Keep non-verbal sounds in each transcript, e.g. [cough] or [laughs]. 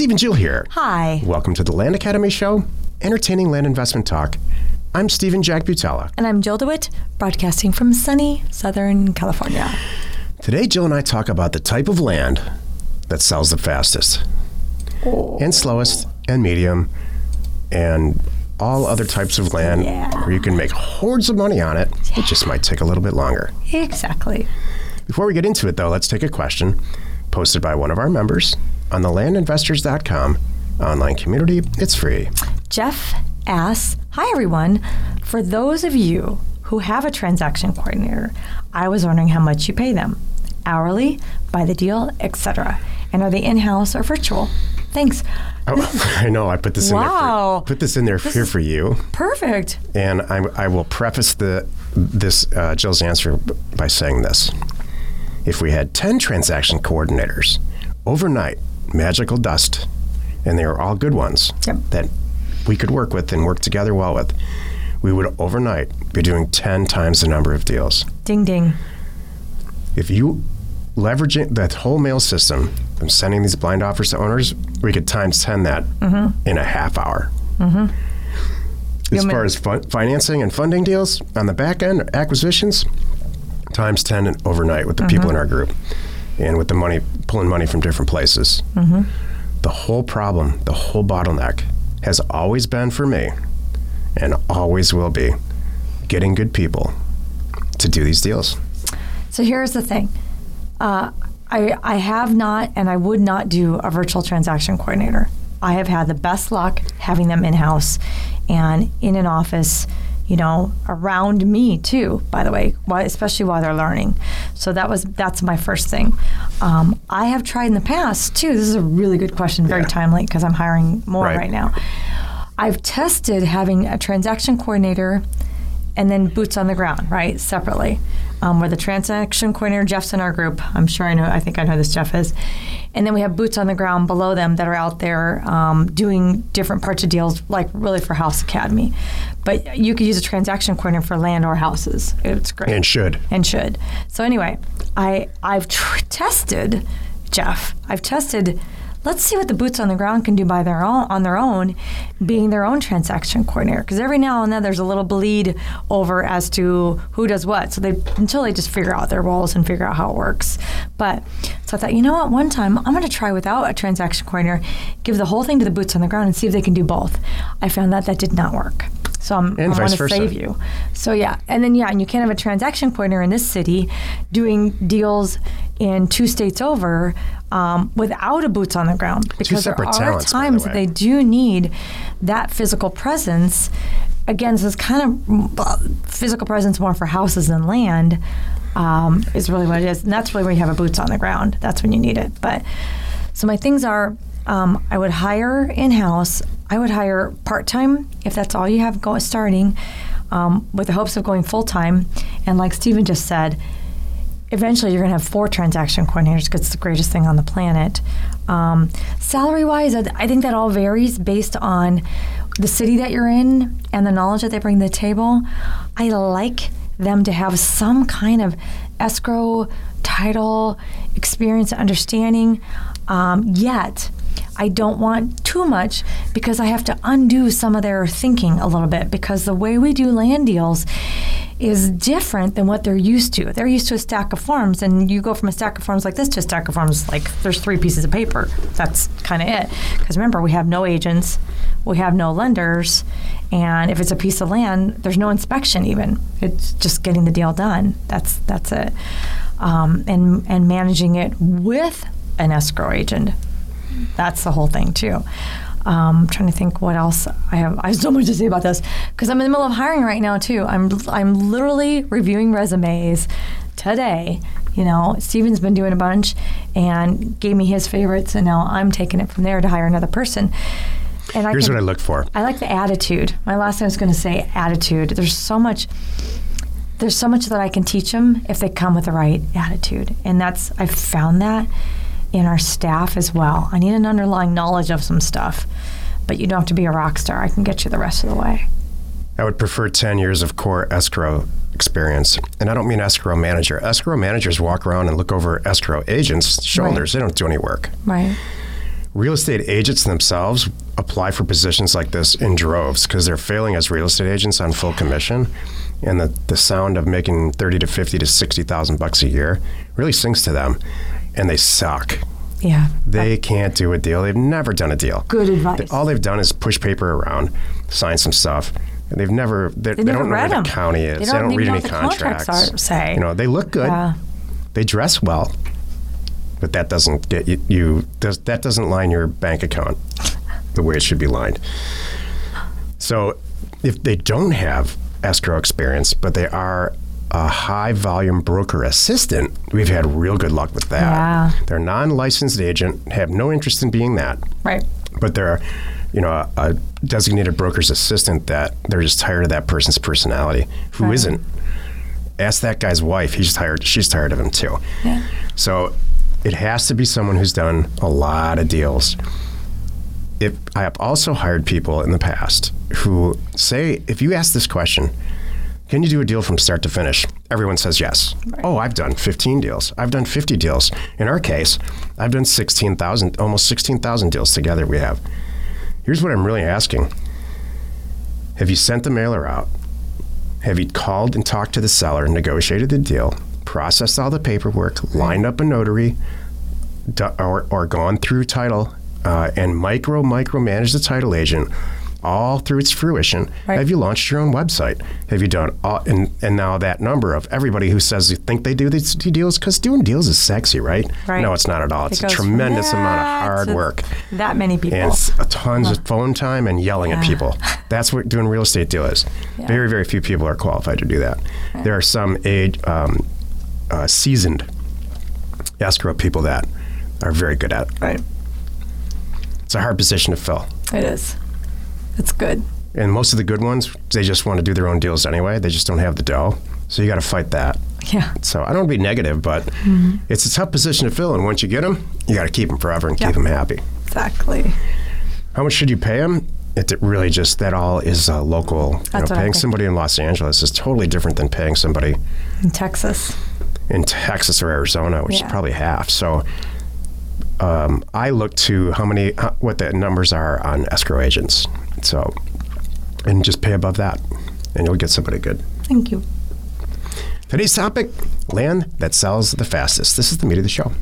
Steve and Jill here. Hi. Welcome to the Land Academy Show, entertaining land investment talk. I'm Steven Jack Butala. And I'm Jill DeWit, broadcasting from sunny Southern California. Today, Jill and I talk about the type of land that sells the fastest, Oh. and slowest, and medium, and all other types of land Yeah. where you can make hordes of money on it. It just might take a little bit longer. Exactly. Before we get into it, though, let's take a question posted by one of our members on the landinvestors.com online community. It's free. Jeff asks Hi, everyone. For those of you who have a transaction coordinator, I was wondering how much you pay them hourly, by the deal, etc. And are they in house or virtual? Thanks. Oh, [laughs] I know. I put this in Wow. there. For, put this in there here for you, Perfect. and I, I will preface the this uh, Jill's answer by saying this: If we had ten transaction coordinators overnight, magical dust, and they are all good ones Yep. that we could work with and work together well with, we would overnight be doing ten times the number of deals. Ding ding. If you leverage it- that whole mail system from sending these blind offers to owners, we could times 10 that mm-hmm. in a half hour. Mm-hmm. As You far as fun- financing and funding deals on the back end, acquisitions, times 10 and overnight with the people mm-hmm. in our group and with the money, pulling money from different places. The whole problem, the whole bottleneck has always been for me and always will be getting good people to do these deals. So here's the thing. Uh, I, I have not and I would not do a virtual transaction coordinator. I have had the best luck having them in house and in an office, you know, around me too. By the way, especially while they're learning. So that was that's my first thing. Um, I have tried in the past too. This is a really good question, very Yeah. timely because I'm hiring more Right. right now. I've tested having a transaction coordinator and then boots on the ground, right, separately. Um, where the transaction coordinator, Jeff's in our group. I'm sure I know, I think I know who this Jeff is. And then we have boots on the ground below them that are out there um, doing different parts of deals, like really for House Academy. But you could use a transaction coordinator for land or houses. It's great And should. and should. So anyway, I I've tr- tested Jeff. I've tested. Let's see what the boots on the ground can do by their own on their own, being their own transaction coordinator. Because every now and then there's a little bleed over as to who does what. So they until they just figure out their roles and figure out how it works. But so I thought, you know what? One time I'm going to try without a transaction coordinator, give the whole thing to the boots on the ground and see if they can do both. I found that that did not work. So I'm, And I want to save you. So yeah, and then yeah, and you can't have a transaction coordinator in this city doing deals in two states over um, without a boots on the ground because there are talents, by the times that they do need that physical presence. Again, so it's kind of physical presence more for houses than land. Um, is really what it is, and that's really where you have a boots on the ground. That's when you need it. But so my things are, um, I would hire in house. I would hire part time if that's all you have going starting, um, with the hopes of going full time. And like Steven just said, eventually you're going to have four transaction coordinators because it's the greatest thing on the planet. Um, salary wise, I think that all varies based on the city that you're in and the knowledge that they bring to the table. I like them to have some kind of escrow title experience and understanding. Um, yet, I don't want too much because I have to undo some of their thinking a little bit because the way we do land deals is different than what they're used to. They're used to a stack of forms, and you go from a stack of forms like this to a stack of forms like there's three pieces of paper. That's kind of it. Because remember, we have no agents, we have no lenders, and if it's a piece of land, there's no inspection even. It's just getting the deal done. That's that's it. Um, and and managing it with an escrow agent. That's the whole thing too. Um, I'm trying to think what else I have. I have so much to say about this because I'm in the middle of hiring right now too. I'm I'm literally reviewing resumes today. You know, Steven's been doing a bunch and gave me his favorites, and now I'm taking it from there to hire another person. And I Here's can- what I look for. I like the attitude. My last thing I was going to say attitude. There's so much. There's so much that I can teach them if they come with the right attitude, and that's I've found that in our staff as well. I need an underlying knowledge of some stuff, but you don't have to be a rock star. I can get you the rest of the way. I would prefer 10 years of core escrow experience. And I don't mean escrow manager. Escrow managers walk around and look over escrow agents' shoulders. They don't do any work. Right. real estate agents themselves apply for positions like this in droves because they're failing as real estate agents on full commission and the, the sound of making 30 to 50 to 60,000 bucks a year really sinks to them and they suck. Yeah. They can't do a deal. They've never done a deal. Good advice. All they've done is push paper around, sign some stuff. And they've never, they, they never don't know where them. the county is. They don't even read any contracts contracts. are- say. You know, they look good. Yeah. They dress well. But that doesn't get you, you does, that doesn't line your bank account the way it should be lined. So if they don't have escrow experience, but they are a high volume broker assistant, we've had real good luck with that. Yeah. They're non licensed agent, have no interest in being that, Right. but they're you know a, a designated broker's assistant that they're just tired of that person's personality who Right. not ask that guy's wife he's tired she's tired of him too Yeah. so it has to be someone who's done a lot of deals if i have also hired people in the past who say if you ask this question can you do a deal from start to finish? Everyone says yes. Oh i've done 15 deals. I've done 50 deals. In our case i've done 16000 almost 16000 deals together we have. Here's what i'm really asking. Have you sent the mailer out? Have you called and talked to the seller, negotiated the deal, processed all the paperwork, lined up a notary, or, or gone through title uh, and micro micro managed the title agent all through its fruition? Right. Have you launched your own website? Have you done all, and and now that number of everybody who says they think they do these deals because doing deals is sexy, right? Right. No, it's not at all. It's It a tremendous amount of hard work. That many people. And it's a tons of phone time and yelling at people. That's what doing real estate deal is. Yeah. Very, very few people are qualified to do that. There are some age, um, uh, seasoned escrow people that are very good at. it. right. It's a hard position to fill. It is. It's good. And most of the good ones, they just want to do their own deals anyway. They just don't have the dough. So you got to fight that. Yeah. So I don't want to be negative, but Mm-hmm. it's a tough position to fill. And once you get them, you got to keep them forever and Yeah. keep them happy. Exactly. How much should you pay them? It really just that all is uh, local. Know, paying somebody in Los Angeles is totally different than paying somebody In Texas. in Texas or Arizona, which Yeah. is probably half. So um, I look to how many, how, what the numbers are on escrow agents. So, and just pay above that, and you'll get somebody good. Thank you. Today's topic: land that sells the fastest. This is the meat of the show.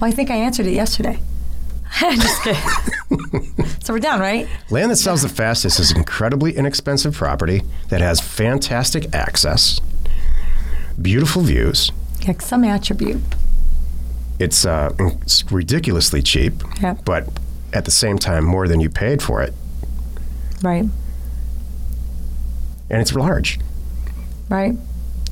Well, I think I answered it yesterday. [laughs] Just kidding. [laughs] so we're done, right? Land that sells the fastest is incredibly inexpensive property that has fantastic access, beautiful views. Yeah, some attribute. It's, uh, it's ridiculously cheap, Yeah. but at the same time, more than you paid for it. Right. And it's large. Right.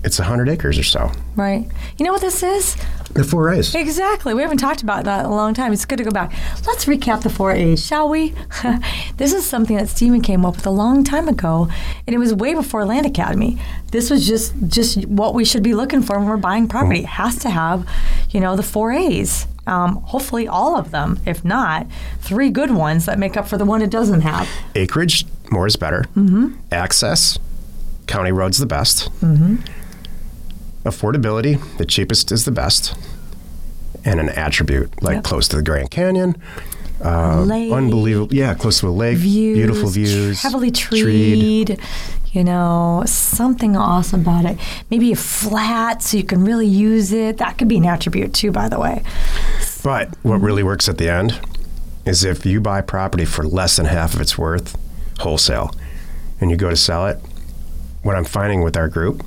It's 100 acres or so. Right. You know what this is? The four A's. Exactly. We haven't talked about that in a long time. It's good to go back. Let's recap the four A's, shall we? [laughs] this is something that Steven came up with a long time ago, and it was way before Land Academy. This was just just what we should be looking for when we're buying property. It has to have, you know, the four A's. Um, hopefully, all of them. If not, three good ones that make up for the one it doesn't have. Acreage, more is better. Mm-hmm. Access, county roads the best. Mm-hmm. Affordability, the cheapest is the best. And an attribute, like Yep. close to the Grand Canyon. Uh, lake. unbelievable. Yeah, close to a lake. Views, beautiful views. heavily treed. treed, You know, something awesome about it. Maybe a flat so you can really use it. That could be an attribute too, by the way. But what really works at the end is if you buy property for less than half of its worth, wholesale, and you go to sell it. What I'm finding with our group,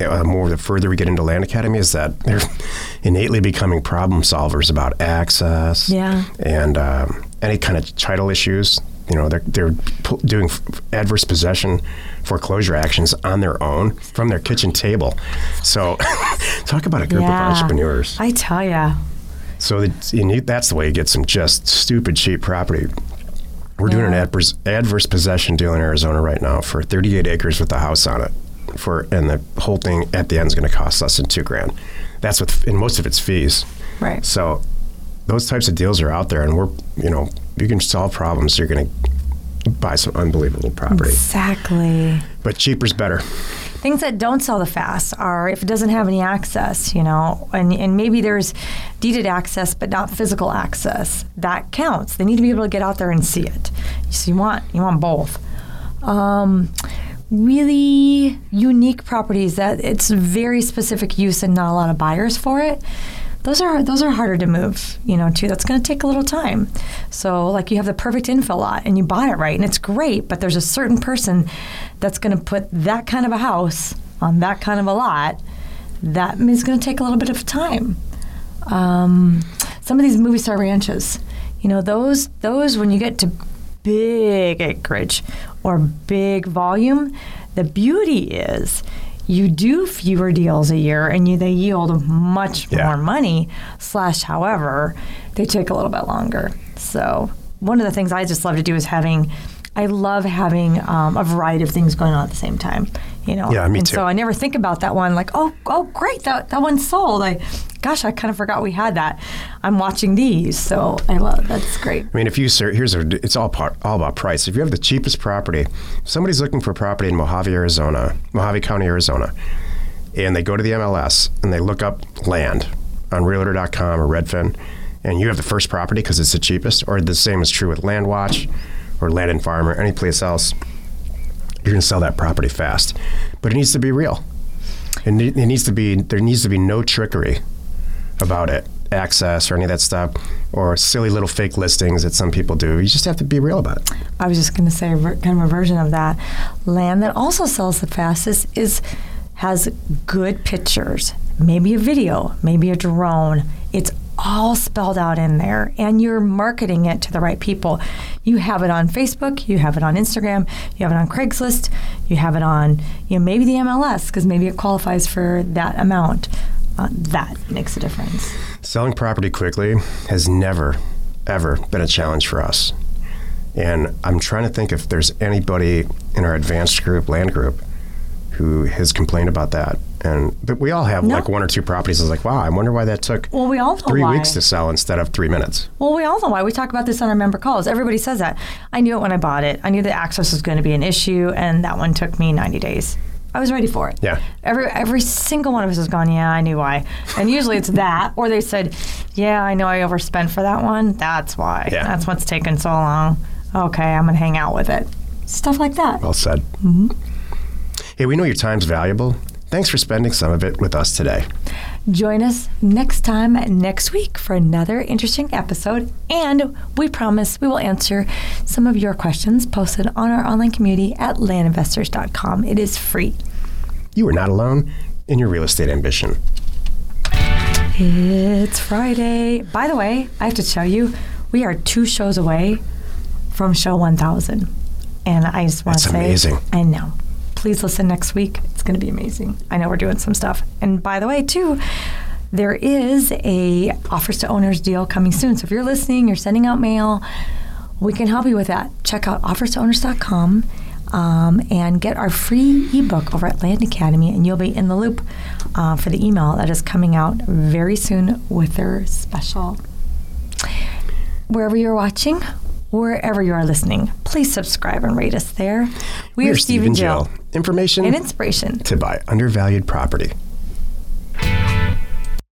uh, more the further we get into Land Academy, is that they're [laughs] innately becoming problem solvers about access Yeah. and um, any kind of title issues. You know, they're, they're doing f- adverse possession foreclosure actions on their own from their kitchen table. So, [laughs] talk about a group Yeah. of entrepreneurs. I tell ya. So that, you need, that's the way you get some just stupid cheap property. We're doing an Yeah. adverse, adverse possession deal in Arizona right now for 38 acres with a house on it. For and the whole thing at the end is going to cost less than two grand. That's with and most of it's fees. Right. So those types of deals are out there, and we're you know you can solve problems. You're going to buy some unbelievable property, Exactly. but cheaper's better. things that don't sell the fast are if it doesn't have any access, you know, and, and maybe there's deeded access but not physical access. That counts. They need to be able to get out there and see it. So you want you want both. Um, really unique properties that it's very specific use and not a lot of buyers for it those are those are harder to move, you know, too. That's going to take a little time. So, like you have the perfect infill lot and you buy it right and it's great, but there's a certain person that's going to put that kind of a house on that kind of a lot. That is going to take a little bit of time. Um, some of these movie star ranches, you know, those those when you get to big acreage or big volume, the beauty is you do fewer deals a year and you, they yield much Yeah. more money slash however they take a little bit longer so one of the things i just love to do is having i love having um, a variety of things going on at the same time you know Yeah, me and too. so i never think about that one like oh oh great that, that one's sold i gosh i kind of forgot we had that i'm watching these so i love that's great I mean, if you sir, here's a, it's all part, all about price. If you have the cheapest property, if somebody's looking for property in Mohave, Arizona, Mohave County, Arizona, and they go to the MLS and they look up land on Realtor.com or Redfin, and you have the first property because it's the cheapest, or the same is true with LandWatch or Land and Farm or any place else, you're going to sell that property fast. But it needs to be real. It, it needs to be there needs to be no trickery about it, access or any of that stuff, or silly little fake listings that some people do. You just have to be real about it. I was just going to say kind of a version of that. Land that also sells the fastest is has good pictures, maybe a video, maybe a drone. It's all spelled out in there, and you're marketing it to the right people. You have it on Facebook, you have it on Instagram, you have it on Craigslist, you have it on you know maybe the MLS because maybe it qualifies for that amount. Uh, that makes a difference. Selling property quickly has never, ever been a challenge for us. And I'm trying to think if there's anybody in our advanced group, land group, who has complained about that. And but we all have No. like one or two properties. It's like, wow, I wonder why that took Well, we all three why. weeks to sell instead of three minutes. Well, we all know why. We talk about this on our member calls. Everybody says that. I knew it when I bought it. I knew the access was going to be an issue, and that one took me 90 days. I was ready for it. Yeah. Every every single one of us has gone, yeah, I knew why. And usually it's that, or they said, yeah, I know I overspent for that one. That's why. Yeah. That's what's taken so long. Okay, I'm going to hang out with it. Stuff like that. Well said. Mm-hmm. Hey, we know your time's valuable. Thanks for spending some of it with us today. Join us next time next week for another interesting episode. And we promise we will answer some of your questions posted on our online community at landinvestors.com. It is free. You are not alone in your real estate ambition. It's Friday. By the way, I have to tell you, we are two shows away from show 1000. And I just want to say, amazing. I know. Please listen next week. It's going to be amazing. I know we're doing some stuff. And by the way, too, there is a offers to owners deal coming soon. So if you're listening, you're sending out mail, we can help you with that. Check out offerstowners.com um, and get our free ebook over at Land Academy, and you'll be in the loop uh, for the email that is coming out very soon with their special. Wherever you're watching, wherever you are listening, please subscribe and rate us there. We We're are Steve and Jill, Information and inspiration. to buy undervalued property.